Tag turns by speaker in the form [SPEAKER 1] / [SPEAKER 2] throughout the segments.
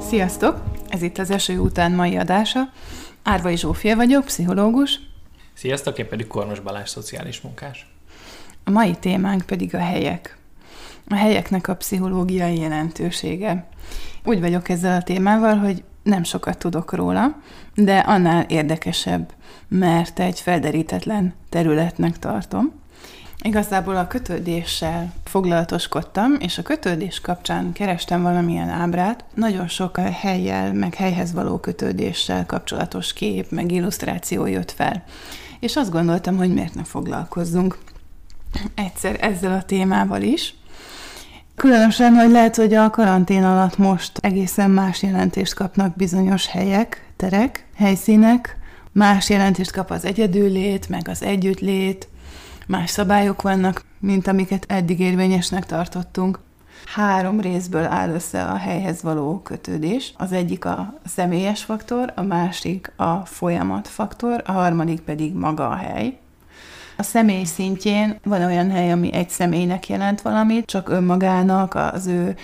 [SPEAKER 1] Sziasztok! Ez itt az eső után mai adása. Árvai Zsófia vagyok, pszichológus.
[SPEAKER 2] Sziasztok, én pedig Kornos Balázs, szociális munkás.
[SPEAKER 1] A mai témánk pedig a helyek. A helyeknek a pszichológiai jelentősége. Úgy vagyok ezzel a témával, hogy nem sokat tudok róla, de annál érdekesebb, mert egy felderítetlen területnek tartom. Igazából a kötődéssel foglalatoskodtam, és a kötődés kapcsán kerestem valamilyen ábrát. Nagyon sok helyjel, meg helyhez való kötődéssel kapcsolatos kép, meg illusztráció jött fel. És azt gondoltam, hogy miért ne foglalkozzunk egyszer ezzel a témával is. Különösen, hogy lehet, hogy a karantén alatt most egészen más jelentést kapnak bizonyos helyek, terek, helyszínek, más jelentést kap az egyedüllét, meg az együttlét, más szabályok vannak, mint amiket eddig érvényesnek tartottunk. Három részből áll össze a helyhez való kötődés. Az egyik a személyes faktor, a másik a folyamat faktor, a harmadik pedig maga a hely. A személy szintjén van olyan hely, ami egy személynek jelent valamit, csak önmagának, az ő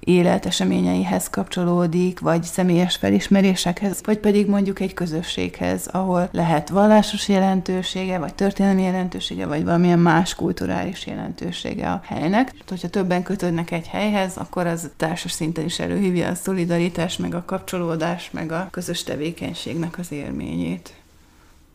[SPEAKER 1] életeseményeihez kapcsolódik, vagy személyes felismerésekhez, vagy pedig mondjuk egy közösséghez, ahol lehet vallásos jelentősége, vagy történelmi jelentősége, vagy valamilyen más kulturális jelentősége a helynek. Hogyha többen kötődnek egy helyhez, akkor az társas szinten is előhívja a szolidaritás, meg a kapcsolódás, meg a közös tevékenységnek az élményét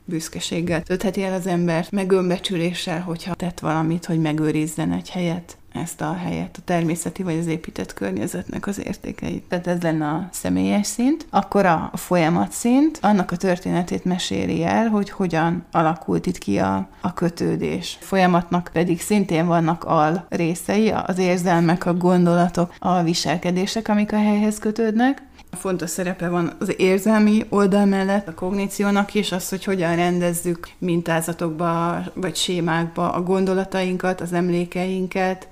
[SPEAKER 1] büszkeséggel töltheti el az embert, meg önbecsüléssel, hogyha tett valamit, hogy megőrizzen egy helyet, ezt a helyet, a természeti vagy az épített környezetnek az értékeit. Tehát ez lenne a személyes szint. Akkor a folyamat szint, annak a történetét meséli el, hogy hogyan alakult itt ki a, a kötődés. Folyamatnak pedig szintén vannak al részei, az érzelmek, a gondolatok, a viselkedések, amik a helyhez kötődnek, Fontos szerepe van az érzelmi oldal mellett a kogníciónak is, az, hogy hogyan rendezzük mintázatokba vagy sémákba a gondolatainkat, az emlékeinket,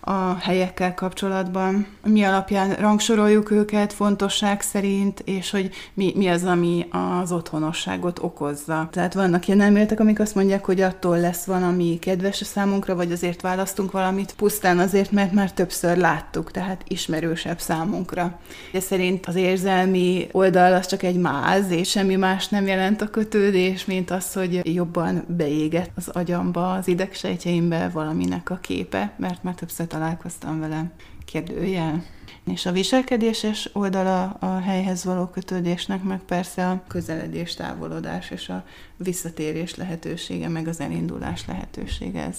[SPEAKER 1] a helyekkel kapcsolatban, mi alapján rangsoroljuk őket fontosság szerint, és hogy mi, mi az, ami az otthonosságot okozza. Tehát vannak ilyen elméletek, amik azt mondják, hogy attól lesz valami kedves a számunkra, vagy azért választunk valamit, pusztán azért, mert már többször láttuk, tehát ismerősebb számunkra. De szerint az érzelmi oldal az csak egy máz, és semmi más nem jelent a kötődés, mint az, hogy jobban beégett az agyamba, az idegsejtjeimbe valaminek a képe, mert már többször találkoztam vele. Kérdőjel. És a viselkedéses oldala a helyhez való kötődésnek, meg persze a közeledés, távolodás és a visszatérés lehetősége, meg az elindulás lehetősége ez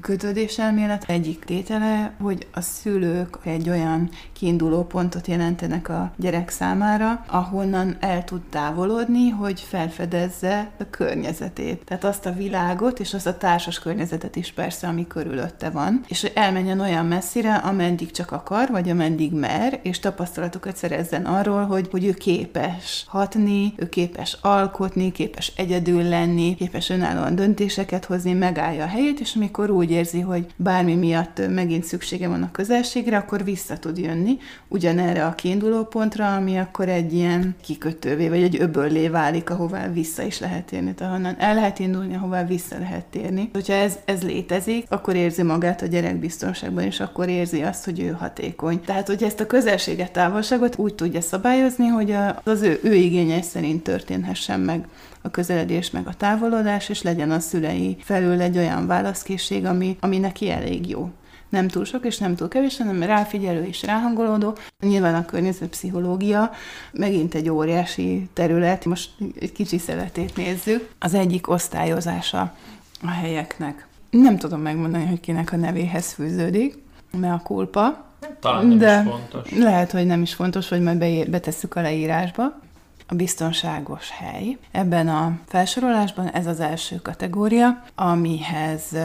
[SPEAKER 1] kötődéselmélet egyik tétele, hogy a szülők egy olyan kiinduló pontot jelentenek a gyerek számára, ahonnan el tud távolodni, hogy felfedezze a környezetét. Tehát azt a világot, és azt a társas környezetet is persze, ami körülötte van, és hogy elmenjen olyan messzire, ameddig csak akar, vagy ameddig mer, és tapasztalatokat szerezzen arról, hogy, hogy ő képes hatni, ő képes alkotni, képes egyedül lenni, képes önállóan döntéseket hozni, megállja a helyét, és amikor úgy úgy érzi, hogy bármi miatt megint szüksége van a közelségre, akkor vissza tud jönni ugyanerre a kiinduló pontra, ami akkor egy ilyen kikötővé, vagy egy öböllé válik, ahová vissza is lehet térni. Tehát honnan el lehet indulni, ahová vissza lehet térni. Hogyha ez, ez létezik, akkor érzi magát a gyerek biztonságban, és akkor érzi azt, hogy ő hatékony. Tehát, hogy ezt a közelséget, távolságot úgy tudja szabályozni, hogy az ő, ő igényei szerint történhessen meg a közeledés meg a távolodás, és legyen a szülei felül egy olyan válaszkészség, ami, ami neki elég jó nem túl sok és nem túl kevés, hanem ráfigyelő és ráhangolódó. Nyilván a környezetpszichológia megint egy óriási terület, most egy kicsi szeletét nézzük. Az egyik osztályozása a helyeknek. Nem tudom megmondani, hogy kinek a nevéhez fűződik, mert a kulpa.
[SPEAKER 2] Talán nem de is fontos.
[SPEAKER 1] Lehet, hogy nem is fontos, vagy majd betesszük a leírásba a biztonságos hely. Ebben a felsorolásban ez az első kategória, amihez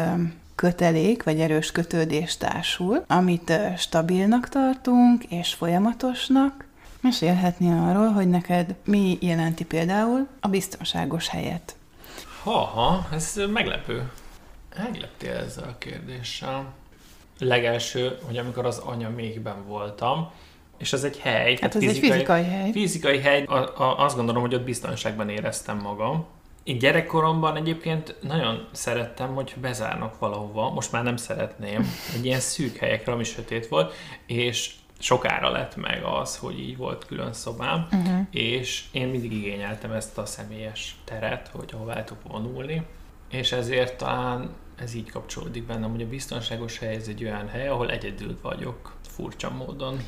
[SPEAKER 1] kötelék vagy erős kötődés társul, amit stabilnak tartunk és folyamatosnak. Mesélhetni arról, hogy neked mi jelenti például a biztonságos helyet.
[SPEAKER 2] Ha-ha, ez meglepő. Megleptél ezzel a kérdéssel. Legelső, hogy amikor az anya méhben voltam, és ez egy hely.
[SPEAKER 1] Hát ez fizikai, egy fizikai hely.
[SPEAKER 2] Fizikai hely, a, a, azt gondolom, hogy ott biztonságban éreztem magam. Én gyerekkoromban egyébként nagyon szerettem, hogy bezárnak valahova, most már nem szeretném, egy ilyen szűk helyekre, ami sötét volt, és sokára lett meg az, hogy így volt külön szobám, uh-huh. és én mindig igényeltem ezt a személyes teret, hogy ahol el tudok vonulni, és ezért talán ez így kapcsolódik bennem, hogy a biztonságos hely ez egy olyan hely, ahol egyedül vagyok, furcsa módon.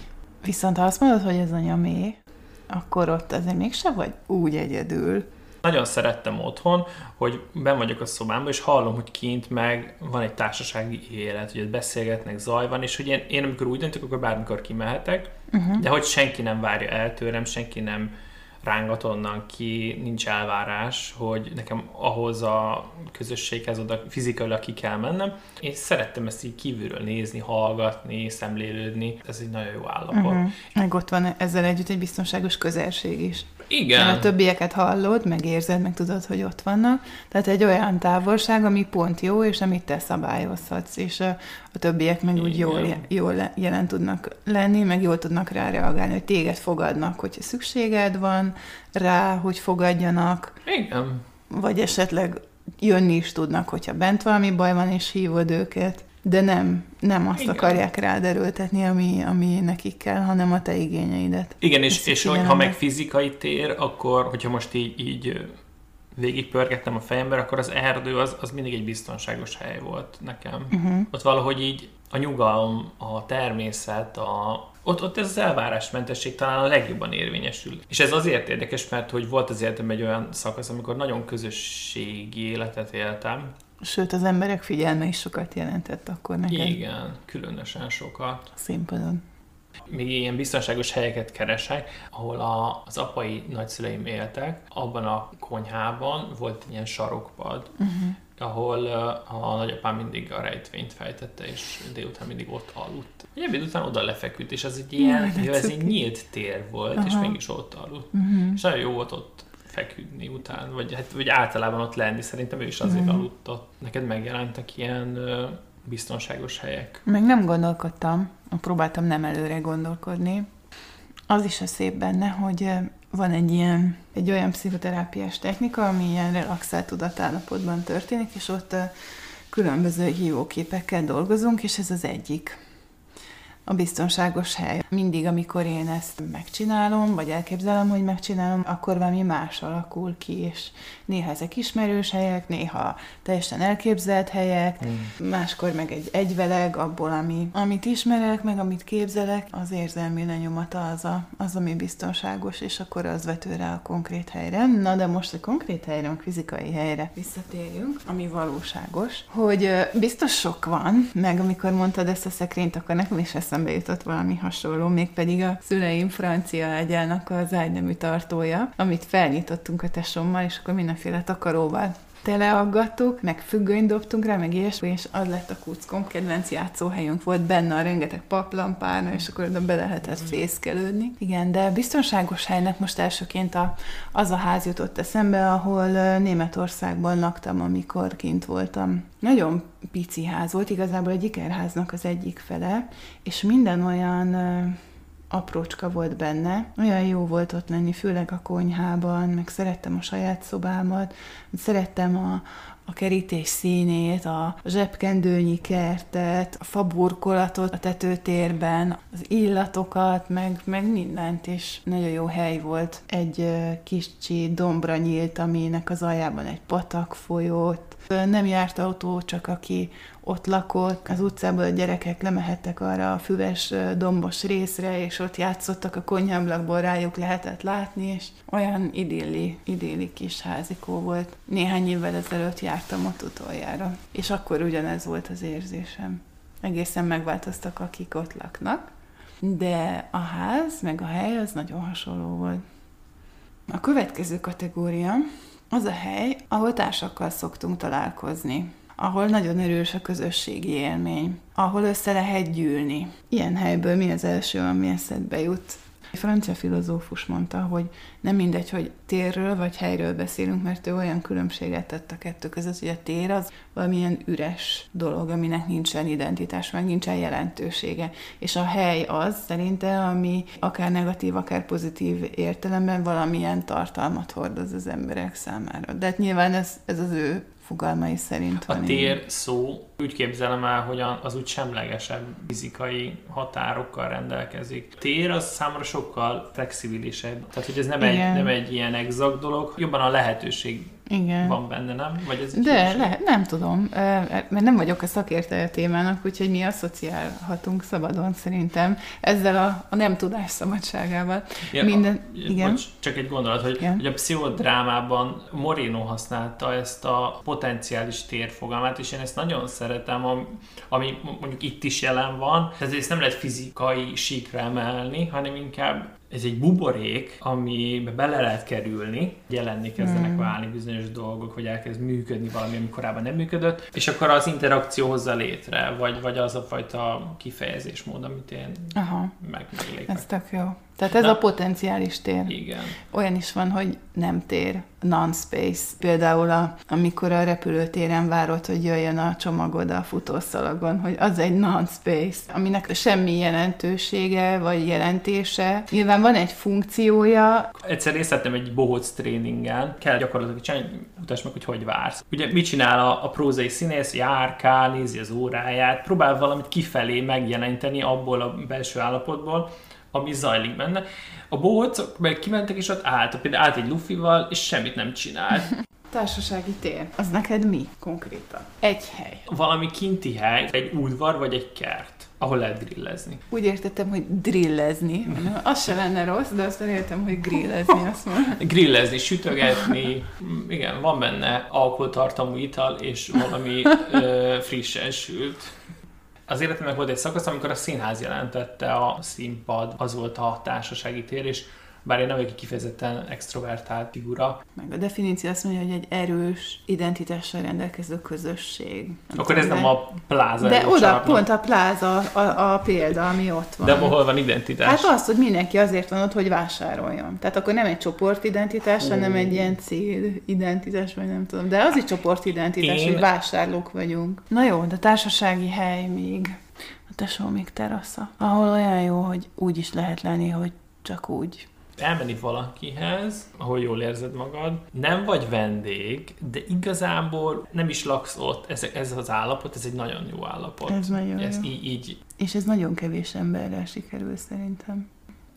[SPEAKER 1] Viszont ha azt mondod, hogy ez a nyomé, akkor ott azért mégse vagy úgy egyedül.
[SPEAKER 2] Nagyon szerettem otthon, hogy ben vagyok a szobámban, és hallom, hogy kint meg van egy társasági élet, hogy ott beszélgetnek, zaj van, és hogy én, én amikor úgy döntök, akkor bármikor kimehetek, uh-huh. de hogy senki nem várja el tőlem, senki nem rángat onnan ki, nincs elvárás, hogy nekem ahhoz a közösséghez oda fizikailag ki kell mennem. Én szerettem ezt így kívülről nézni, hallgatni, szemlélődni. Ez egy nagyon jó állapot. Uh-huh.
[SPEAKER 1] Meg ott van ezzel együtt egy biztonságos közelség is.
[SPEAKER 2] Igen.
[SPEAKER 1] Mert a többieket hallod, meg érzed, meg tudod, hogy ott vannak. Tehát egy olyan távolság, ami pont jó, és amit te szabályozhatsz, és a, a többiek meg úgy jól, jól jelen tudnak lenni, meg jól tudnak rá reagálni, hogy téged fogadnak, hogyha szükséged van rá, hogy fogadjanak.
[SPEAKER 2] Igen.
[SPEAKER 1] Vagy esetleg jönni is tudnak, hogyha bent valami baj van, és hívod őket de nem, nem azt Igen. akarják rád erőltetni, ami, ami nekik kell, hanem a te igényeidet.
[SPEAKER 2] Igen, és, és ha meg fizikai tér, akkor, hogyha most így, így végigpörgettem a fejembe, akkor az erdő az, az mindig egy biztonságos hely volt nekem. Uh-huh. Ott valahogy így a nyugalom, a természet, a, ott, ott ez az elvárásmentesség talán a legjobban érvényesül. És ez azért érdekes, mert hogy volt az életem egy olyan szakasz, amikor nagyon közösségi életet éltem,
[SPEAKER 1] Sőt, az emberek figyelme is sokat jelentett akkor neked.
[SPEAKER 2] Igen, különösen sokat.
[SPEAKER 1] A színpadon.
[SPEAKER 2] Még ilyen biztonságos helyeket keresek, ahol a, az apai nagyszüleim éltek, abban a konyhában volt ilyen sarokpad, uh-huh. ahol a nagyapám mindig a rejtvényt fejtette, és délután mindig ott aludt. Egy ebéd után oda lefeküdt, és az egy ilyen, Jaj, ez egy nyílt tér volt, Aha. és mégis ott aludt. Uh-huh. És nagyon jó volt ott feküdni után, vagy, hát, vagy általában ott lenni. Szerintem ő is azért mm. aludt ott. Neked megjelentek ilyen biztonságos helyek?
[SPEAKER 1] Meg nem gondolkodtam, próbáltam nem előre gondolkodni. Az is a szép benne, hogy van egy ilyen, egy olyan pszichoterápiás technika, ami ilyen relaxált tudatállapotban történik, és ott különböző hívóképekkel dolgozunk, és ez az egyik a biztonságos hely. Mindig, amikor én ezt megcsinálom, vagy elképzelem, hogy megcsinálom, akkor valami más alakul ki, és néha ezek ismerős helyek, néha teljesen elképzelt helyek, mm. máskor meg egy egyveleg abból, ami, amit ismerek, meg amit képzelek, az érzelmi lenyomata az, a, az, ami biztonságos, és akkor az vető rá a konkrét helyre. Na, de most a konkrét helyre, a fizikai helyre visszatérjünk, ami valóságos, hogy biztos sok van, meg amikor mondtad ezt a szekrényt, akkor nekem is ezt eszembe jutott valami hasonló, mégpedig a szüleim francia ágyának az ágynemű tartója, amit felnyitottunk a tesommal, és akkor mindenféle takaróval teleaggattuk, meg függönyt dobtunk rá, meg ilyesmi, és az lett a kuckom, kedvenc játszóhelyünk volt benne a rengeteg paplampárna, és akkor oda be lehetett mm. fészkelődni. Igen, de biztonságos helynek most elsőként a, az a ház jutott eszembe, ahol Németországban laktam, amikor kint voltam. Nagyon pici ház volt, igazából egy ikerháznak az egyik fele, és minden olyan aprócska volt benne. Olyan jó volt ott lenni, főleg a konyhában, meg szerettem a saját szobámat, szerettem a, a kerítés színét, a zsebkendőnyi kertet, a faburkolatot a tetőtérben, az illatokat, meg, meg mindent, és nagyon jó hely volt. Egy kicsi dombra nyílt, aminek az aljában egy patak folyott, nem járt autó, csak aki ott lakott, az utcából a gyerekek lemehettek arra a füves dombos részre, és ott játszottak a konyháblakból, rájuk lehetett látni, és olyan idilli, idilli kis házikó volt. Néhány évvel ezelőtt jártam ott utoljára, és akkor ugyanez volt az érzésem. Egészen megváltoztak, akik ott laknak, de a ház, meg a hely az nagyon hasonló volt. A következő kategória az a hely, ahol társakkal szoktunk találkozni ahol nagyon erős a közösségi élmény, ahol össze lehet gyűlni. Ilyen helyből mi az első, ami eszedbe jut? A francia filozófus mondta, hogy nem mindegy, hogy térről vagy helyről beszélünk, mert ő olyan különbséget tett a kettő között, hogy a tér az valamilyen üres dolog, aminek nincsen identitás, meg nincsen jelentősége. És a hely az szerinte, ami akár negatív, akár pozitív értelemben valamilyen tartalmat hordoz az emberek számára. De hát nyilván ez, ez az ő fogalmai szerint
[SPEAKER 2] A tér így. szó úgy képzelem el, hogy az úgy semlegesebb fizikai határokkal rendelkezik. A tér az számomra sokkal flexibilisebb. Tehát, hogy ez nem, egy, nem egy ilyen exakt dolog, jobban a lehetőség igen. van benne, nem? Vagy ez
[SPEAKER 1] De lehet, nem tudom, mert nem vagyok a szakértője a témának, úgyhogy mi asszociálhatunk szabadon szerintem ezzel a, a nem tudás szabadságával.
[SPEAKER 2] Ja, Minden, a, igen. Bocs, csak egy gondolat, hogy, igen. hogy a pszichodrámában Moreno használta ezt a potenciális térfogalmát, és én ezt nagyon szeretem, ami mondjuk itt is jelen van, tehát ezt nem lehet fizikai síkra emelni, hanem inkább ez egy buborék, amibe bele lehet kerülni, jelenni kezdenek mm. válni bizonyos dolgok, hogy elkezd működni valami, ami korábban nem működött, és akkor az interakció hozza létre, vagy, vagy az a fajta kifejezésmód, amit én Aha. meg, meglépek.
[SPEAKER 1] Ez tök jó. Tehát ez Na, a potenciális tér.
[SPEAKER 2] Igen.
[SPEAKER 1] Olyan is van, hogy nem tér, non-space. Például a, amikor a repülőtéren várod, hogy jöjjön a csomagod a futószalagon, hogy az egy non-space, aminek semmi jelentősége vagy jelentése. Nyilván van egy funkciója.
[SPEAKER 2] Egyszer részt vettem egy bohóc tréningen, kell gyakorlatilag csinálni, mutasd meg, hogy hogy vársz. Ugye mit csinál a, a prózai színész? Járkál, nézi az óráját, próbál valamit kifelé megjeleníteni abból a belső állapotból, ami zajlik benne. A bohócok meg kimentek, és ott állt, például állt egy lufival, és semmit nem csinált.
[SPEAKER 1] Társasági tér. Az neked mi konkrétan? Egy hely.
[SPEAKER 2] Valami kinti hely, egy udvar vagy egy kert ahol lehet grillezni.
[SPEAKER 1] Úgy értettem, hogy drillezni. Az se lenne rossz, de azt értem, hogy grillezni. Azt
[SPEAKER 2] grillezni, sütögetni. Igen, van benne alkoholtartalmú ital, és valami ö, frissen sült az életemnek volt egy szakasz, amikor a színház jelentette a színpad, az volt a társasági tér, és bár én nem vagyok egy kifejezetten extrovertált figura.
[SPEAKER 1] Meg a definíció azt mondja, hogy egy erős identitással rendelkező közösség.
[SPEAKER 2] Nem Akkor ez nem a pláza
[SPEAKER 1] De oda csarnok. pont a pláza a, a példa, ami ott van.
[SPEAKER 2] De hol van identitás?
[SPEAKER 1] Hát az, hogy mindenki azért van ott, hogy vásároljon. Tehát akkor nem egy csoportidentitás, hanem egy ilyen célidentitás, vagy nem tudom. De az is csoportidentitás, én... hogy vásárlók vagyunk. Na jó, de társasági hely még. A tesó még terasza. Ahol olyan jó, hogy úgy is lehet lenni, hogy csak úgy
[SPEAKER 2] elmenni valakihez, ahol jól érzed magad, nem vagy vendég, de igazából nem is laksz ott, ez, ez az állapot, ez egy nagyon jó állapot.
[SPEAKER 1] Ez nagyon ez
[SPEAKER 2] jó. Így, így.
[SPEAKER 1] És ez nagyon kevés emberrel sikerül szerintem.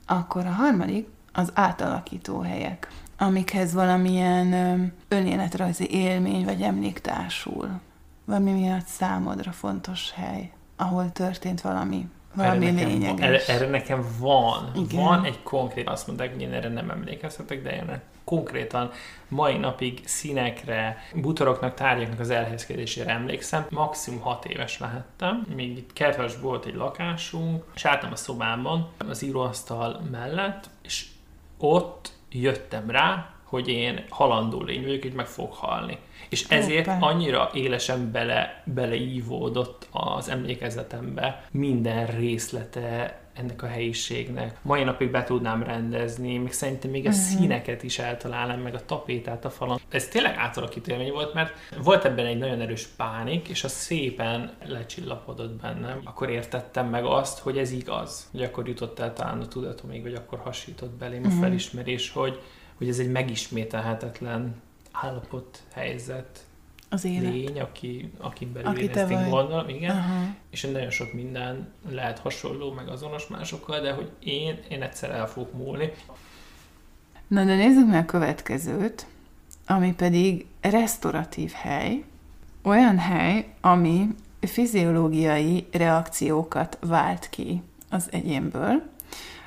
[SPEAKER 1] Akkor a harmadik az átalakító helyek, amikhez valamilyen önéletrajzi élmény vagy emlék társul. Valami miatt számodra fontos hely, ahol történt valami valami erre lényeges.
[SPEAKER 2] Nekem, erre, erre nekem van. Igen. Van egy konkrét, azt mondták, hogy én erre nem emlékezhetek, de én konkrétan mai napig színekre, butoroknak, tárgyaknak az elhelyezkedésére emlékszem. Maximum 6 éves lehettem, még itt kertves volt egy lakásunk, és álltam a szobámban az íróasztal mellett, és ott jöttem rá, hogy én halandó lény vagyok, hogy meg fog halni. És ezért Opa. annyira élesen bele, beleívódott az emlékezetembe minden részlete ennek a helyiségnek. Mai napig be tudnám rendezni, még szerintem még a uh-huh. színeket is eltalálnám, meg a tapétát a falon. Ez tényleg átalakító élmény volt, mert volt ebben egy nagyon erős pánik, és az szépen lecsillapodott bennem. Akkor értettem meg azt, hogy ez igaz. Hogy akkor jutott el talán a tudatomig, vagy akkor hasított belém uh-huh. a felismerés, hogy, hogy ez egy megismételhetetlen állapot, helyzet,
[SPEAKER 1] az élet.
[SPEAKER 2] lény, aki, aki belül aki én ezt így gondolom, igen. Uh-huh. És nagyon sok minden lehet hasonló, meg azonos másokkal, de hogy én, én egyszer el fogok múlni.
[SPEAKER 1] Na de nézzük meg a következőt, ami pedig restauratív hely. Olyan hely, ami fiziológiai reakciókat vált ki az egyénből.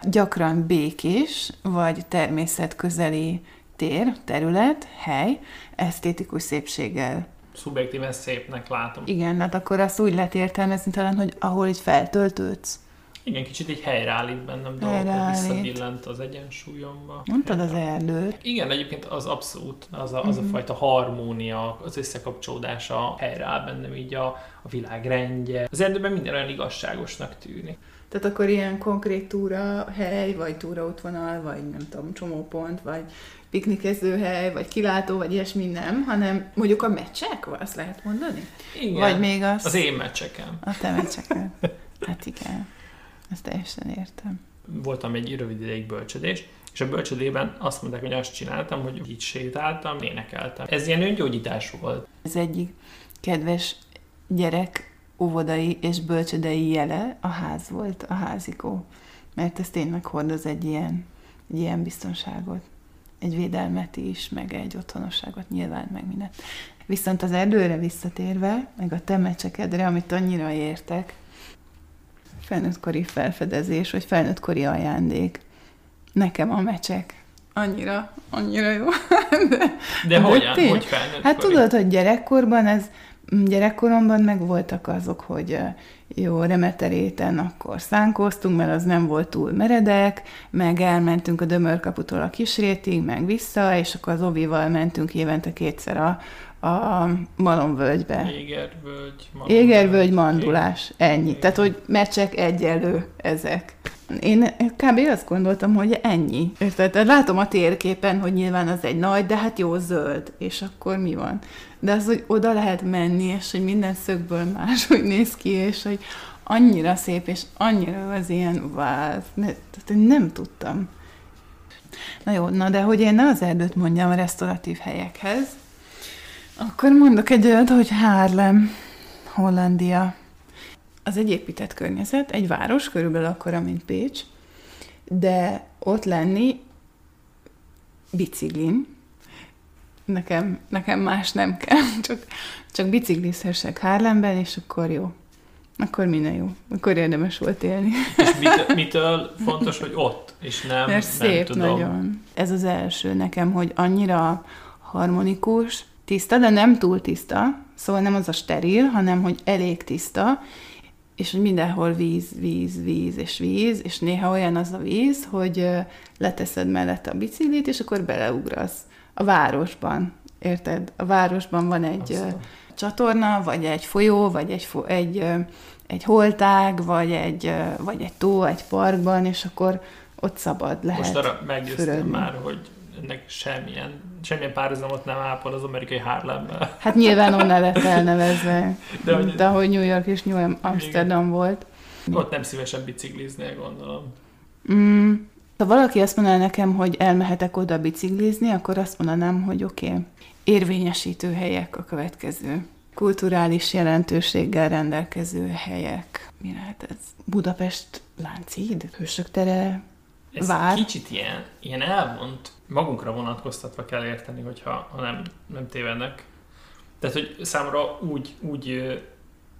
[SPEAKER 1] Gyakran békés, vagy természetközeli tér, terület, hely, esztétikus szépséggel.
[SPEAKER 2] Szubjektíven szépnek látom.
[SPEAKER 1] Igen, hát akkor azt úgy lehet értelmezni talán, hogy ahol így feltöltődsz.
[SPEAKER 2] Igen, kicsit egy helyreállít bennem dolgokat, visszabillent az egyensúlyomba.
[SPEAKER 1] Mondtad az erdőt.
[SPEAKER 2] Igen, egyébként az abszolút, az a, az a mhm. fajta harmónia, az összekapcsolódása helyreáll bennem így a, a világ rendje. Az erdőben minden olyan igazságosnak tűnik.
[SPEAKER 1] Tehát akkor ilyen konkrét túra hely, vagy túraútvonal, vagy nem tudom, csomópont, vagy piknikezőhely, vagy kilátó, vagy ilyesmi nem, hanem mondjuk a meccsek, azt lehet mondani?
[SPEAKER 2] Igen.
[SPEAKER 1] Vagy még az...
[SPEAKER 2] Az én meccseken.
[SPEAKER 1] A te meccseken. Hát igen. Ezt teljesen értem.
[SPEAKER 2] Voltam egy rövid ideig bölcsödés, és a bölcsödében azt mondták, hogy azt csináltam, hogy így sétáltam, énekeltem. Ez ilyen öngyógyítás volt.
[SPEAKER 1] Ez egyik kedves gyerek óvodai és bölcsödei jele a ház volt, a házikó. Mert ez tényleg hordoz egy ilyen, egy ilyen biztonságot, egy védelmet is, meg egy otthonosságot nyilván, meg mindent. Viszont az erdőre visszatérve, meg a temecsekedre, amit annyira értek, felnőttkori felfedezés, vagy felnőttkori ajándék. Nekem a mecsek. Annyira, annyira jó.
[SPEAKER 2] De, de, hogyan? Tény? Hogy
[SPEAKER 1] felnőttkori? Hát tudod, hogy gyerekkorban ez gyerekkoromban meg voltak azok, hogy jó, remeteréten akkor szánkoztunk, mert az nem volt túl meredek, meg elmentünk a Dömörkaputól a Kisrétig, meg vissza, és akkor az Ovival mentünk évente kétszer a, a Malomvölgybe.
[SPEAKER 2] Égervölgy,
[SPEAKER 1] Mandulás. Égervölgy, mandulás, ennyi. Igen. Tehát, hogy mecsek egyelő ezek. Én kb. azt gondoltam, hogy ennyi. Érted? Látom a térképen, hogy nyilván az egy nagy, de hát jó zöld. És akkor mi van? De az, hogy oda lehet menni, és hogy minden szögből máshogy néz ki, és hogy annyira szép, és annyira az ilyen váz. Tehát nem tudtam. Na jó, na de hogy én ne az erdőt mondjam a restauratív helyekhez, akkor mondok egy olyat, hogy Harlem, Hollandia. Az egy épített környezet, egy város, körülbelül akkora, mint Pécs, de ott lenni biciklin, nekem, nekem más nem kell, csak, csak biciklizhessek Harlemben, és akkor jó. Akkor minden jó. Akkor érdemes volt élni.
[SPEAKER 2] És mitől, mitől fontos, hogy ott, és nem, Mert szép nem tudom. nagyon.
[SPEAKER 1] Ez az első nekem, hogy annyira harmonikus, tiszta, de nem túl tiszta, szóval nem az a steril, hanem hogy elég tiszta, és hogy mindenhol víz, víz, víz és víz, és néha olyan az a víz, hogy leteszed mellette a biciklit, és akkor beleugrasz a városban. Érted? A városban van egy Aztán. csatorna, vagy egy folyó, vagy egy, fo- egy, egy holtág, vagy egy, vagy egy tó, egy parkban, és akkor ott szabad lehet
[SPEAKER 2] Most arra meggyőztem már, hogy ennek semmilyen, semmilyen párhuzamot nem ápol az amerikai Harlemmel.
[SPEAKER 1] Hát nyilván onnan lett elnevezve. De, hogy, de hogy New York és New Amsterdam igen. volt.
[SPEAKER 2] Ott nem szívesen bicikliznél, gondolom.
[SPEAKER 1] Mm, ha valaki azt mondaná nekem, hogy elmehetek oda biciklizni, akkor azt mondanám, hogy oké, okay, érvényesítő helyek a következő. Kulturális jelentőséggel rendelkező helyek. Mi lehet ez? Budapest Lánchíd? Hősök tere?
[SPEAKER 2] Ez vár. kicsit ilyen, ilyen elvont, magunkra vonatkoztatva kell érteni, hogyha ha nem, nem tévednek. Tehát, hogy számomra úgy, úgy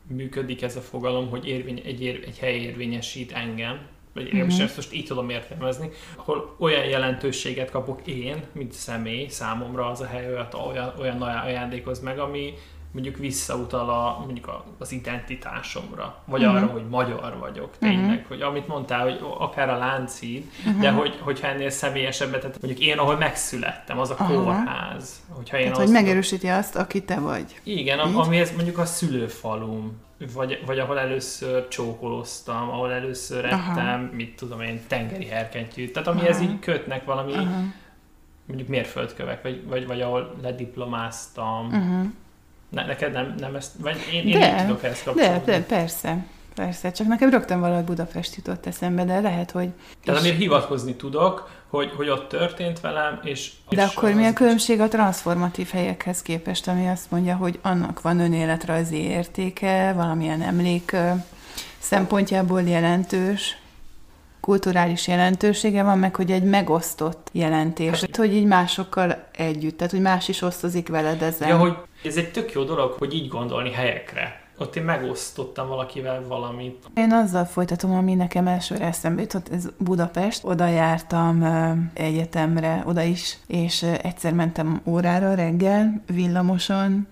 [SPEAKER 2] működik ez a fogalom, hogy érvény, egy, ér, egy hely érvényesít engem, vagy én uh-huh. ezt most így tudom értelmezni, ahol olyan jelentőséget kapok én, mint személy, számomra az a hely olyan, olyan ajándékoz meg, ami, mondjuk visszautal a, mondjuk az identitásomra, vagy uh-huh. arra, hogy magyar vagyok tényleg, uh-huh. hogy amit mondtál, hogy akár a láncid, uh-huh. de hogy, hogyha ennél személyesebbet, tehát mondjuk én, ahol megszülettem, az a uh-huh. kórház. Hogyha én
[SPEAKER 1] tehát, hogy megerősíti azt, aki te vagy.
[SPEAKER 2] Igen, Így? amihez mondjuk a szülőfalum, vagy, vagy ahol először csókoloztam, ahol először ettem, uh-huh. mit tudom én, tengeri herkentyűt, tehát amihez uh-huh. így kötnek valami, uh-huh. mondjuk mérföldkövek, vagy, vagy, vagy ahol lediplomáztam, uh-huh ne, neked nem, nem ezt, vagy én, én de, tudok ezt kapcsolódni.
[SPEAKER 1] De, de, persze. Persze, csak nekem rögtön valahogy Budapest jutott eszembe, de lehet, hogy...
[SPEAKER 2] Tehát amire hivatkozni tudok, hogy, hogy ott történt velem, és...
[SPEAKER 1] De és akkor mi a különbség a transformatív helyekhez képest, ami azt mondja, hogy annak van önéletrajzi értéke, valamilyen emlék szempontjából jelentős, kulturális jelentősége van, meg hogy egy megosztott jelentés, hát, hogy így másokkal együtt, tehát hogy más is osztozik veled ezen.
[SPEAKER 2] Ja, hogy ez egy tök jó dolog, hogy így gondolni helyekre. Ott én megosztottam valakivel valamit.
[SPEAKER 1] Én azzal folytatom, ami nekem elsőre eszembe jutott, ez Budapest. Oda jártam egyetemre, oda is, és egyszer mentem órára reggel, villamoson,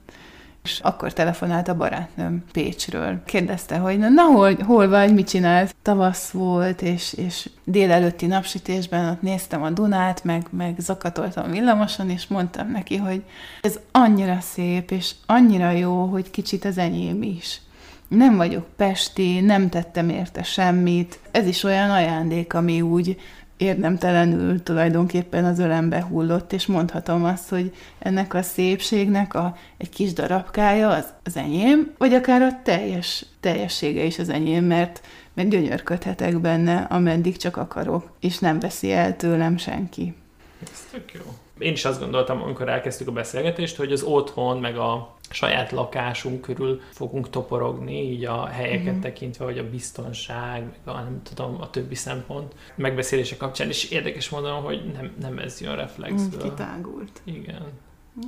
[SPEAKER 1] és akkor telefonált a barátnőm Pécsről. Kérdezte, hogy na, na hol, hol vagy, mit csinálsz? Tavasz volt, és, és délelőtti napsütésben ott néztem a Dunát, meg, meg zakatoltam villamoson, és mondtam neki, hogy ez annyira szép, és annyira jó, hogy kicsit az enyém is. nem vagyok pesti, nem tettem érte semmit. Ez is olyan ajándék, ami úgy érdemtelenül tulajdonképpen az ölembe hullott, és mondhatom azt, hogy ennek a szépségnek a, egy kis darabkája az, az enyém, vagy akár a teljes, teljessége is az enyém, mert, mert gyönyörködhetek benne, ameddig csak akarok, és nem veszi el tőlem senki.
[SPEAKER 2] Ez tök jó. Én is azt gondoltam, amikor elkezdtük a beszélgetést, hogy az otthon, meg a saját lakásunk körül fogunk toporogni, így a helyeket mm-hmm. tekintve, vagy a biztonság, meg a nem tudom, a többi szempont megbeszélése kapcsán, és érdekes mondanom, hogy nem, nem ez jön reflexből.
[SPEAKER 1] Kitágult.
[SPEAKER 2] Igen.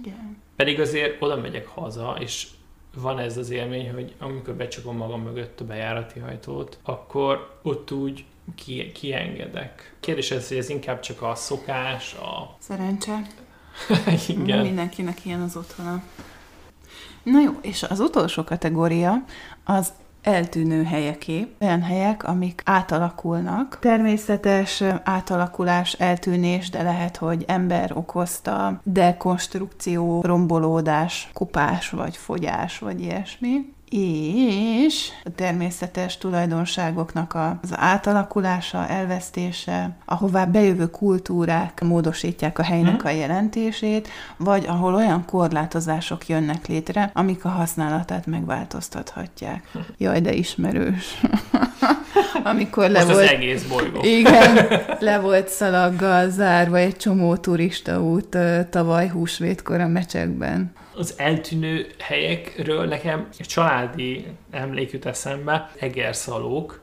[SPEAKER 1] Igen.
[SPEAKER 2] Pedig azért oda megyek haza, és van ez az élmény, hogy amikor becsakom magam mögött a bejárati hajtót, akkor ott úgy ki, kiengedek. Kérdés ez, hogy ez inkább csak a szokás, a...
[SPEAKER 1] Szerencse.
[SPEAKER 2] Igen.
[SPEAKER 1] Mindenkinek ilyen az otthona. Na jó, és az utolsó kategória az eltűnő helyeké, olyan helyek, amik átalakulnak. Természetes átalakulás, eltűnés, de lehet, hogy ember okozta dekonstrukció, rombolódás, kupás vagy fogyás, vagy ilyesmi és a természetes tulajdonságoknak az átalakulása, elvesztése, ahová bejövő kultúrák módosítják a helynek a jelentését, vagy ahol olyan korlátozások jönnek létre, amik a használatát megváltoztathatják. Jaj, de ismerős. Amikor le
[SPEAKER 2] Most
[SPEAKER 1] volt...
[SPEAKER 2] az egész bolygó.
[SPEAKER 1] Igen, le volt szalaggal zárva egy csomó turista út tavaly húsvétkor a mecsekben
[SPEAKER 2] az eltűnő helyekről nekem egy családi emlék jut eszembe, Egerszalók,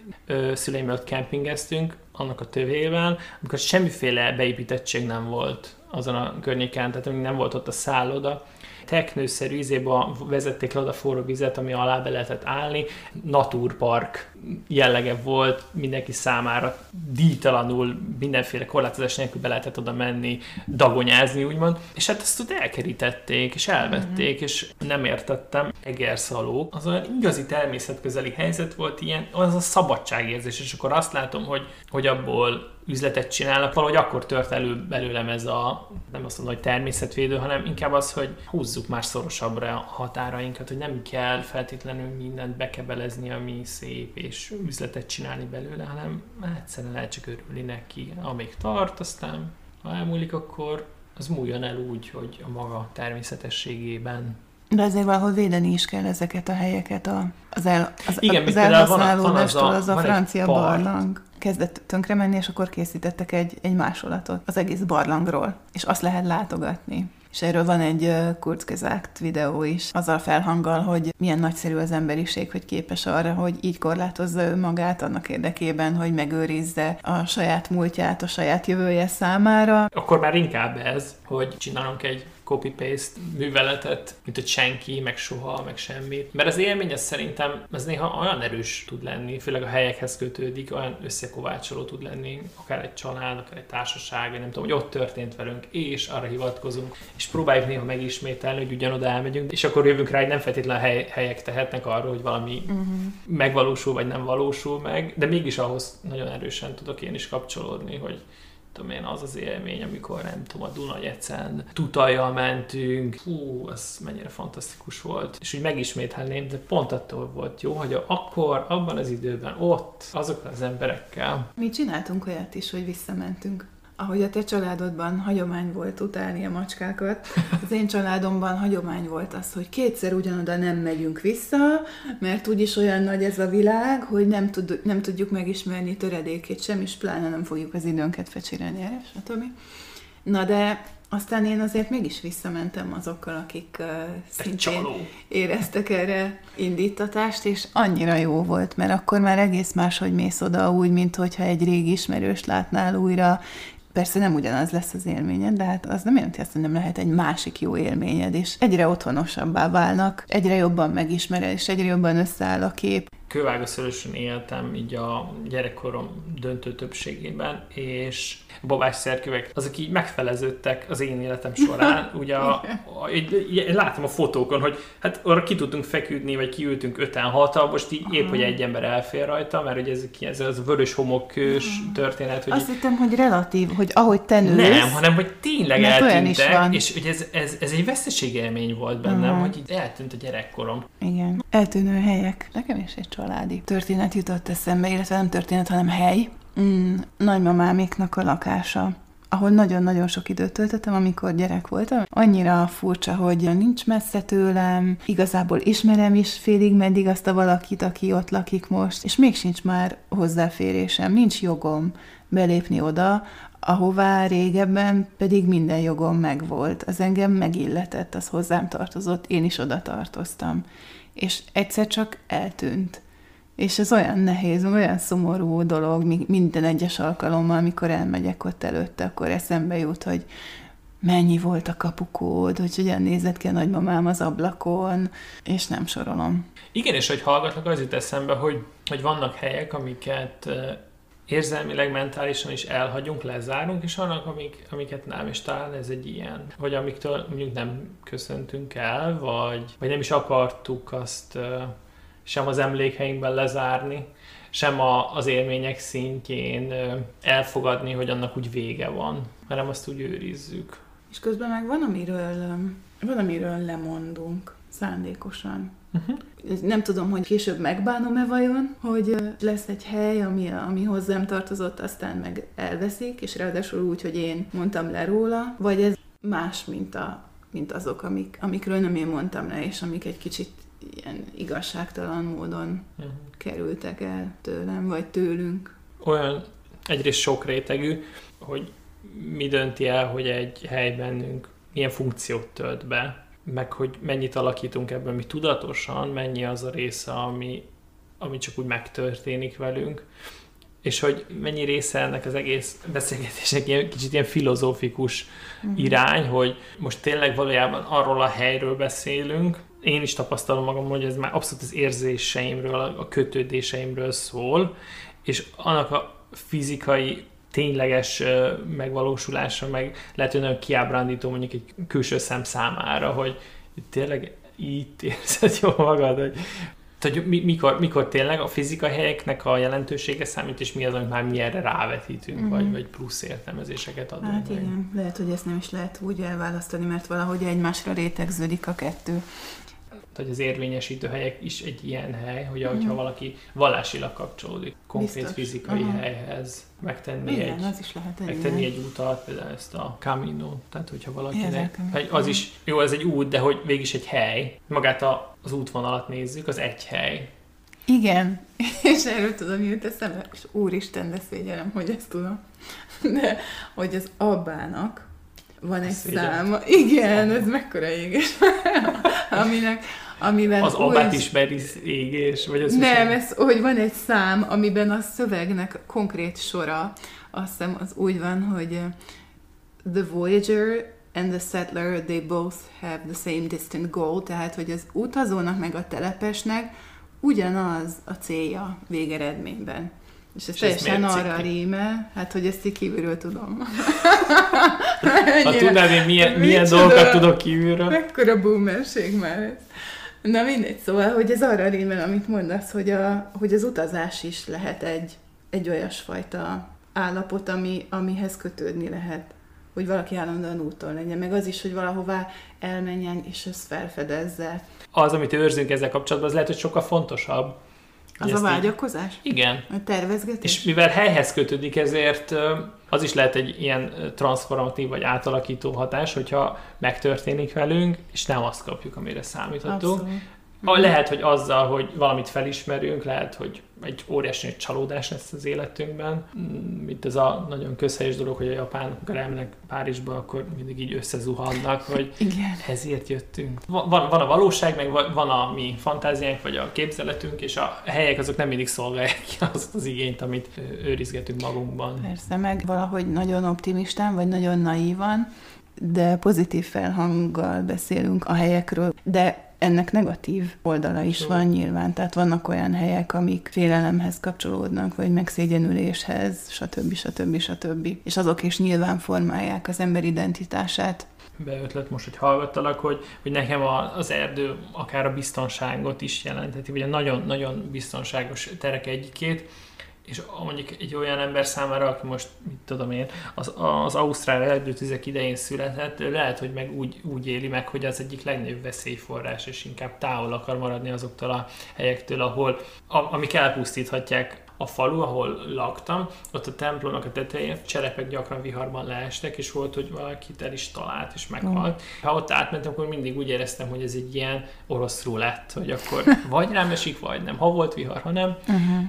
[SPEAKER 2] szüleimmel kempingeztünk, annak a tövével, amikor semmiféle beépítettség nem volt azon a környéken, tehát nem volt ott a szálloda, teknőszerű izéba vezették le oda forró vizet, ami alá be lehetett állni. Naturpark jellege volt mindenki számára, díjtalanul, mindenféle korlátozás nélkül be lehetett oda menni, dagonyázni, úgymond. És hát ezt ott elkerítették, és elvették, mm-hmm. és nem értettem. Egerszaló, az olyan igazi természetközeli helyzet volt, ilyen, az a szabadságérzés, és akkor azt látom, hogy, hogy abból üzletet csinálnak, valahogy akkor tört elő belőlem ez a, nem azt mondom, hogy természetvédő, hanem inkább az, hogy húzzuk már szorosabbra a határainkat, hogy nem kell feltétlenül mindent bekebelezni, ami szép, és üzletet csinálni belőle, hanem egyszerűen lehet csak örülni neki, amíg tart, aztán ha elmúlik, akkor az múljon el úgy, hogy a maga természetességében
[SPEAKER 1] de azért valahol védeni is kell ezeket a helyeket a, az, el, az,
[SPEAKER 2] Igen,
[SPEAKER 1] az elhasználódástól, az a, az a francia barlang. Kezdett tönkre menni, és akkor készítettek egy, egy másolatot az egész barlangról, és azt lehet látogatni. És erről van egy kurzgesagt videó is, azzal felhanggal, hogy milyen nagyszerű az emberiség, hogy képes arra, hogy így korlátozza ő magát annak érdekében, hogy megőrizze a saját múltját, a saját jövője számára.
[SPEAKER 2] Akkor már inkább ez, hogy csinálunk egy copy-paste műveletet, mint hogy senki, meg soha, meg semmi. Mert az élmény ez szerintem ez néha olyan erős tud lenni, főleg a helyekhez kötődik, olyan összekovácsoló tud lenni, akár egy család, akár egy társaság, nem tudom, hogy ott történt velünk, és arra hivatkozunk, és próbáljuk néha megismételni, hogy ugyanoda elmegyünk, és akkor jövünk rá, hogy nem feltétlenül hely, helyek tehetnek arról, hogy valami uh-huh. megvalósul, vagy nem valósul meg, de mégis ahhoz nagyon erősen tudok én is kapcsolódni, hogy tudom én, az az élmény, amikor nem tudom, a Dunajecen tutajjal mentünk, hú, az mennyire fantasztikus volt. És úgy megismételném, de pont attól volt jó, hogy akkor, abban az időben, ott, azokkal az emberekkel.
[SPEAKER 1] Mi csináltunk olyat is, hogy visszamentünk ahogy a te családodban hagyomány volt utálni a macskákat, az én családomban hagyomány volt az, hogy kétszer ugyanoda nem megyünk vissza, mert úgyis olyan nagy ez a világ, hogy nem, tud, nem tudjuk megismerni töredékét sem, és pláne nem fogjuk az időnket fecsérelni erre, stb. Na de aztán én azért mégis visszamentem azokkal, akik uh, szintén éreztek erre indítatást, és annyira jó volt, mert akkor már egész máshogy mész oda úgy, mint hogyha egy régi ismerős látnál újra, Persze nem ugyanaz lesz az élményed, de hát az nem jelenti azt, hogy nem lehet egy másik jó élményed, és egyre otthonosabbá válnak, egyre jobban megismered, és egyre jobban összeáll a kép.
[SPEAKER 2] Kővágószörösen éltem így a gyerekkorom döntő többségében, és babás szerkövek, azok így megfeleződtek az én életem során. Ugye a, a, így, így, látom a fotókon, hogy hát arra ki tudtunk feküdni, vagy kiültünk öten hatal, most így épp, hogy egy ember elfér rajta, mert hogy ez, ez az vörös homokkős történet. Hogy
[SPEAKER 1] Azt hittem, hogy relatív, hogy ahogy te nősz.
[SPEAKER 2] Nem, hanem hogy tényleg eltűntek, és hogy ez, ez, ez egy veszteségélmény volt bennem, uh-huh. hogy itt eltűnt a gyerekkorom.
[SPEAKER 1] Igen, eltűnő helyek. Nekem is egy családi történet jutott eszembe, illetve nem történet, hanem hely. Mm, nagymamáméknak a lakása ahol nagyon-nagyon sok időt töltöttem, amikor gyerek voltam. Annyira furcsa, hogy nincs messze tőlem, igazából ismerem is félig meddig azt a valakit, aki ott lakik most, és még sincs már hozzáférésem, nincs jogom belépni oda, ahová régebben pedig minden jogom megvolt. Az engem megilletett, az hozzám tartozott, én is oda tartoztam. És egyszer csak eltűnt. És ez olyan nehéz, olyan szomorú dolog, minden egyes alkalommal, amikor elmegyek ott előtte, akkor eszembe jut, hogy mennyi volt a kapukód, hogy hogyan nézett ki a nagymamám az ablakon, és nem sorolom.
[SPEAKER 2] Igen, és hogy hallgatlak, az jut eszembe, hogy, hogy vannak helyek, amiket érzelmileg, mentálisan is elhagyunk, lezárunk, és vannak, amik, amiket nem, és talán ez egy ilyen, vagy amiktől mondjuk nem köszöntünk el, vagy, vagy nem is akartuk azt sem az emlékeinkben lezárni, sem a, az élmények szintjén elfogadni, hogy annak úgy vége van, hanem azt úgy őrizzük.
[SPEAKER 1] És közben meg van, amiről, van, amiről lemondunk szándékosan. Uh-huh. Nem tudom, hogy később megbánom-e vajon, hogy lesz egy hely, ami, ami hozzám tartozott, aztán meg elveszik, és ráadásul úgy, hogy én mondtam le róla, vagy ez más, mint, a, mint azok, amik, amikről nem én mondtam le, és amik egy kicsit ilyen igazságtalan módon uh-huh. kerültek el tőlem, vagy tőlünk.
[SPEAKER 2] Olyan egyrészt sok rétegű, hogy mi dönti el, hogy egy hely bennünk milyen funkciót tölt be, meg hogy mennyit alakítunk ebben mi tudatosan, mennyi az a része, ami, ami csak úgy megtörténik velünk, és hogy mennyi része ennek az egész beszélgetésnek ilyen, kicsit ilyen filozófikus uh-huh. irány, hogy most tényleg valójában arról a helyről beszélünk, én is tapasztalom magam, hogy ez már abszolút az érzéseimről, a kötődéseimről szól, és annak a fizikai tényleges megvalósulása, meg lehet, hogy nagyon kiábrándító mondjuk egy külső szem számára, hogy tényleg így érzed jól magad, hogy, hogy mikor, mikor tényleg a fizikai helyeknek a jelentősége számít, és mi az, amit már mi erre rávetítünk, mm-hmm. vagy, vagy plusz értelmezéseket adunk.
[SPEAKER 1] Hát meg. igen, lehet, hogy ezt nem is lehet úgy elválasztani, mert valahogy egymásra rétegződik a kettő
[SPEAKER 2] hogy az érvényesítő helyek is egy ilyen hely, hogy uh-huh. ha valaki vallásilag kapcsolódik konkrét Biztos. fizikai uh-huh. helyhez, megtenni
[SPEAKER 1] Igen,
[SPEAKER 2] egy,
[SPEAKER 1] az is lehet egy
[SPEAKER 2] megtenni egy utat, például ezt a Camino, tehát hogyha valakinek, hogy az is, jó, ez egy út, de hogy végig is egy hely, magát a, az útvonalat nézzük, az egy hely.
[SPEAKER 1] Igen, és erről tudom jut eszembe, és úristen, de szégyellem, hogy ezt tudom, de hogy az Abbának van egy száma. Igen, ez mekkora éges, aminek amiben
[SPEAKER 2] az abát ismeri égés? Vagy az
[SPEAKER 1] nem, ez, hogy van egy szám, amiben a szövegnek konkrét sora, azt hiszem az úgy van, hogy uh, The Voyager and the settler, they both have the same distant goal, tehát hogy az utazónak meg a telepesnek ugyanaz a célja végeredményben. És ez és teljesen arra ríme, hát hogy ezt így kívülről tudom.
[SPEAKER 2] ha tudnád, én milyen, milyen dolgokat tudok kívülről.
[SPEAKER 1] Mekkora boomerség már ez. Na mindegy, szóval, hogy ez arra rímel, amit mondasz, hogy, a, hogy az utazás is lehet egy, egy olyasfajta állapot, ami, amihez kötődni lehet. Hogy valaki állandóan úton legyen, meg az is, hogy valahová elmenjen, és ezt felfedezze.
[SPEAKER 2] Az, amit őrzünk ezzel kapcsolatban, az lehet, hogy sokkal fontosabb.
[SPEAKER 1] Az a vágyakozás?
[SPEAKER 2] Így, igen.
[SPEAKER 1] A tervezgetés?
[SPEAKER 2] És mivel helyhez kötődik, ezért az is lehet egy ilyen transformatív vagy átalakító hatás, hogyha megtörténik velünk, és nem azt kapjuk, amire számítottunk. Abszolút. Mhm. Lehet, hogy azzal, hogy valamit felismerünk, lehet, hogy egy óriási nagy csalódás lesz az életünkben. Mint ez a nagyon közhelyes dolog, hogy a japánok elmennek Párizsba, akkor mindig így összezuhannak, hogy
[SPEAKER 1] Igen.
[SPEAKER 2] ezért jöttünk. Van, van a valóság, meg van a mi fantáziánk, vagy a képzeletünk, és a helyek azok nem mindig szolgálják ki azt az igényt, amit őrizgetünk magunkban.
[SPEAKER 1] Persze, meg valahogy nagyon optimistán, vagy nagyon naívan, de pozitív felhanggal beszélünk a helyekről, de ennek negatív oldala is van nyilván, tehát vannak olyan helyek, amik félelemhez kapcsolódnak, vagy megszégyenüléshez, stb. stb. stb. És azok is nyilván formálják az ember identitását
[SPEAKER 2] beötlet most, hogy hallgattalak, hogy, hogy nekem a, az erdő akár a biztonságot is jelentheti, vagy a nagyon-nagyon biztonságos terek egyikét, és mondjuk egy olyan ember számára, aki most, mit tudom én, az, az Ausztrál erdőtüzek idején született, lehet, hogy meg úgy, úgy éli meg, hogy az egyik legnagyobb veszélyforrás, és inkább távol akar maradni azoktól a helyektől, ahol, a, amik elpusztíthatják a falu, ahol laktam, ott a templomnak a tetején cserepek gyakran viharban leestek, és volt, hogy valaki el is talált, és meghalt. Mm. Ha ott átmentem, akkor mindig úgy éreztem, hogy ez egy ilyen orosz lett, hogy akkor vagy rám esik, vagy nem. Ha volt vihar, ha nem. Uh-huh.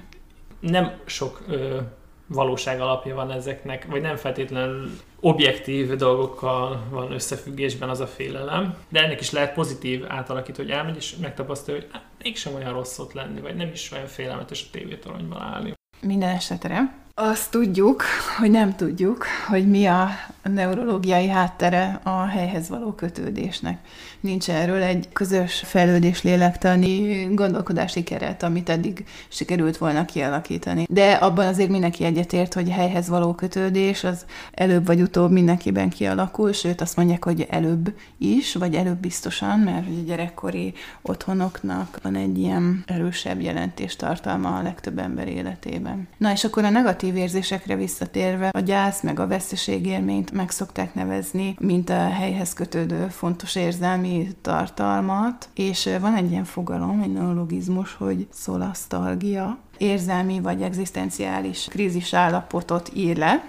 [SPEAKER 2] Nem sok ö, valóság alapja van ezeknek, vagy nem feltétlenül objektív dolgokkal van összefüggésben az a félelem, de ennek is lehet pozitív átalakító, hogy elmegy és megtapasztalja, hogy hát, mégsem olyan rossz ott lenni, vagy nem is olyan félelmetes a tévétoronyban állni.
[SPEAKER 1] Minden esetre azt tudjuk, hogy nem tudjuk, hogy mi a neurológiai háttere a helyhez való kötődésnek. Nincs erről egy közös fejlődés lélektani gondolkodási keret, amit eddig sikerült volna kialakítani. De abban azért mindenki egyetért, hogy helyhez való kötődés az előbb vagy utóbb mindenkiben kialakul, sőt azt mondják, hogy előbb is, vagy előbb biztosan, mert a gyerekkori otthonoknak van egy ilyen erősebb jelentéstartalma a legtöbb ember életében. Na és akkor a negatív érzésekre visszatérve, a gyász meg a veszteségélményt meg szokták nevezni, mint a helyhez kötődő fontos érzelmi tartalmat, és van egy ilyen fogalom, egy neologizmus, hogy szolasztalgia, érzelmi vagy egzisztenciális krízis állapotot ír le,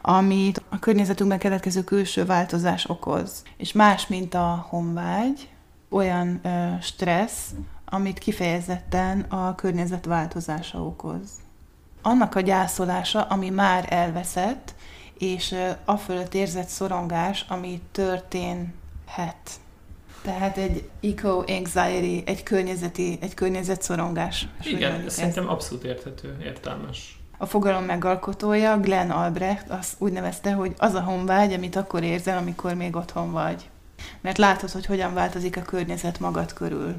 [SPEAKER 1] amit a környezetünkben keletkező külső változás okoz. És más, mint a honvágy, olyan ö, stressz, amit kifejezetten a környezet változása okoz. Annak a gyászolása, ami már elveszett, és a fölött érzett szorongás, ami történhet. Tehát egy eco-anxiety, egy környezeti, egy környezet-szorongás.
[SPEAKER 2] Igen, szerintem ezt. abszolút érthető, értelmes.
[SPEAKER 1] A fogalom megalkotója, Glenn Albrecht, azt úgy nevezte, hogy az a honvágy, amit akkor érzel, amikor még otthon vagy. Mert látod, hogy hogyan változik a környezet magad körül.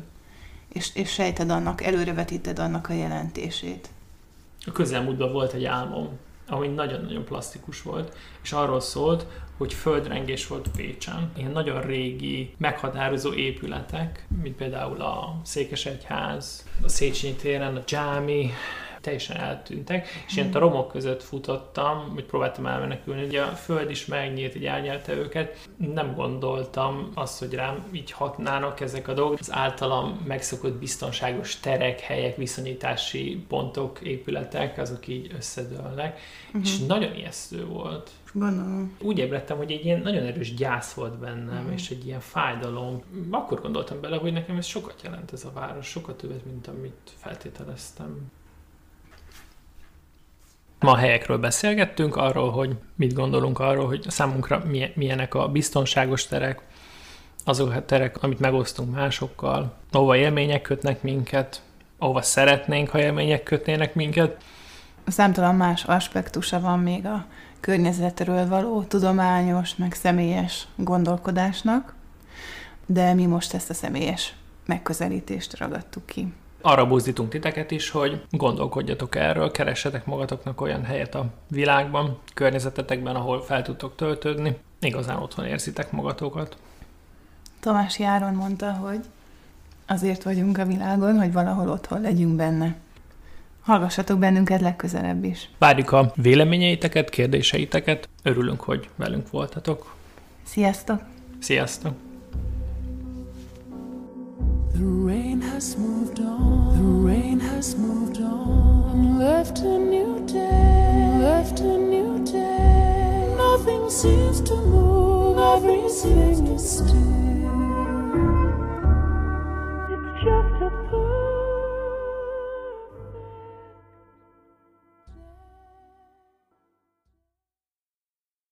[SPEAKER 1] És, és sejted annak, előrevetíted annak a jelentését.
[SPEAKER 2] A közelmúltban volt egy álmom, ami nagyon-nagyon plastikus volt, és arról szólt, hogy földrengés volt Pécsen. Ilyen nagyon régi, meghatározó épületek, mint például a Székesegyház, a Széchenyi téren, a Dzsámi, teljesen eltűntek, és ilyen a romok között futottam, hogy próbáltam elmenekülni. Ugye a föld is megnyílt, így elnyelte őket. Nem gondoltam azt, hogy rám így hatnának ezek a dolgok. Az általam megszokott biztonságos terek, helyek, viszonyítási pontok, épületek, azok így összedőlnek. Uh-huh. És mhm. nagyon ijesztő volt.
[SPEAKER 1] Gondolom.
[SPEAKER 2] Úgy ébredtem, hogy egy ilyen nagyon erős gyász volt bennem, mm. és egy ilyen fájdalom. Akkor gondoltam bele, hogy nekem ez sokat jelent ez a város, sokat többet, mint amit feltételeztem. Ma a helyekről beszélgettünk, arról, hogy mit gondolunk arról, hogy számunkra milyenek a biztonságos terek, azok a terek, amit megosztunk másokkal, ahova élmények kötnek minket, ahova szeretnénk, ha élmények kötnének minket.
[SPEAKER 1] Számtalan más aspektusa van még a környezetről való tudományos, meg személyes gondolkodásnak, de mi most ezt a személyes megközelítést ragadtuk ki
[SPEAKER 2] arra buzdítunk titeket is, hogy gondolkodjatok erről, keressetek magatoknak olyan helyet a világban, környezetetekben, ahol fel tudtok töltődni, igazán otthon érzitek magatokat.
[SPEAKER 1] Tamás Járon mondta, hogy azért vagyunk a világon, hogy valahol otthon legyünk benne. Hallgassatok bennünket legközelebb is.
[SPEAKER 2] Várjuk a véleményeiteket, kérdéseiteket. Örülünk, hogy velünk voltatok.
[SPEAKER 1] Sziasztok!
[SPEAKER 2] Sziasztok!
[SPEAKER 1] The rain has moved on. The rain has moved on. Left a new day. Left a new day. Nothing seems to move. Everything is still. It's just.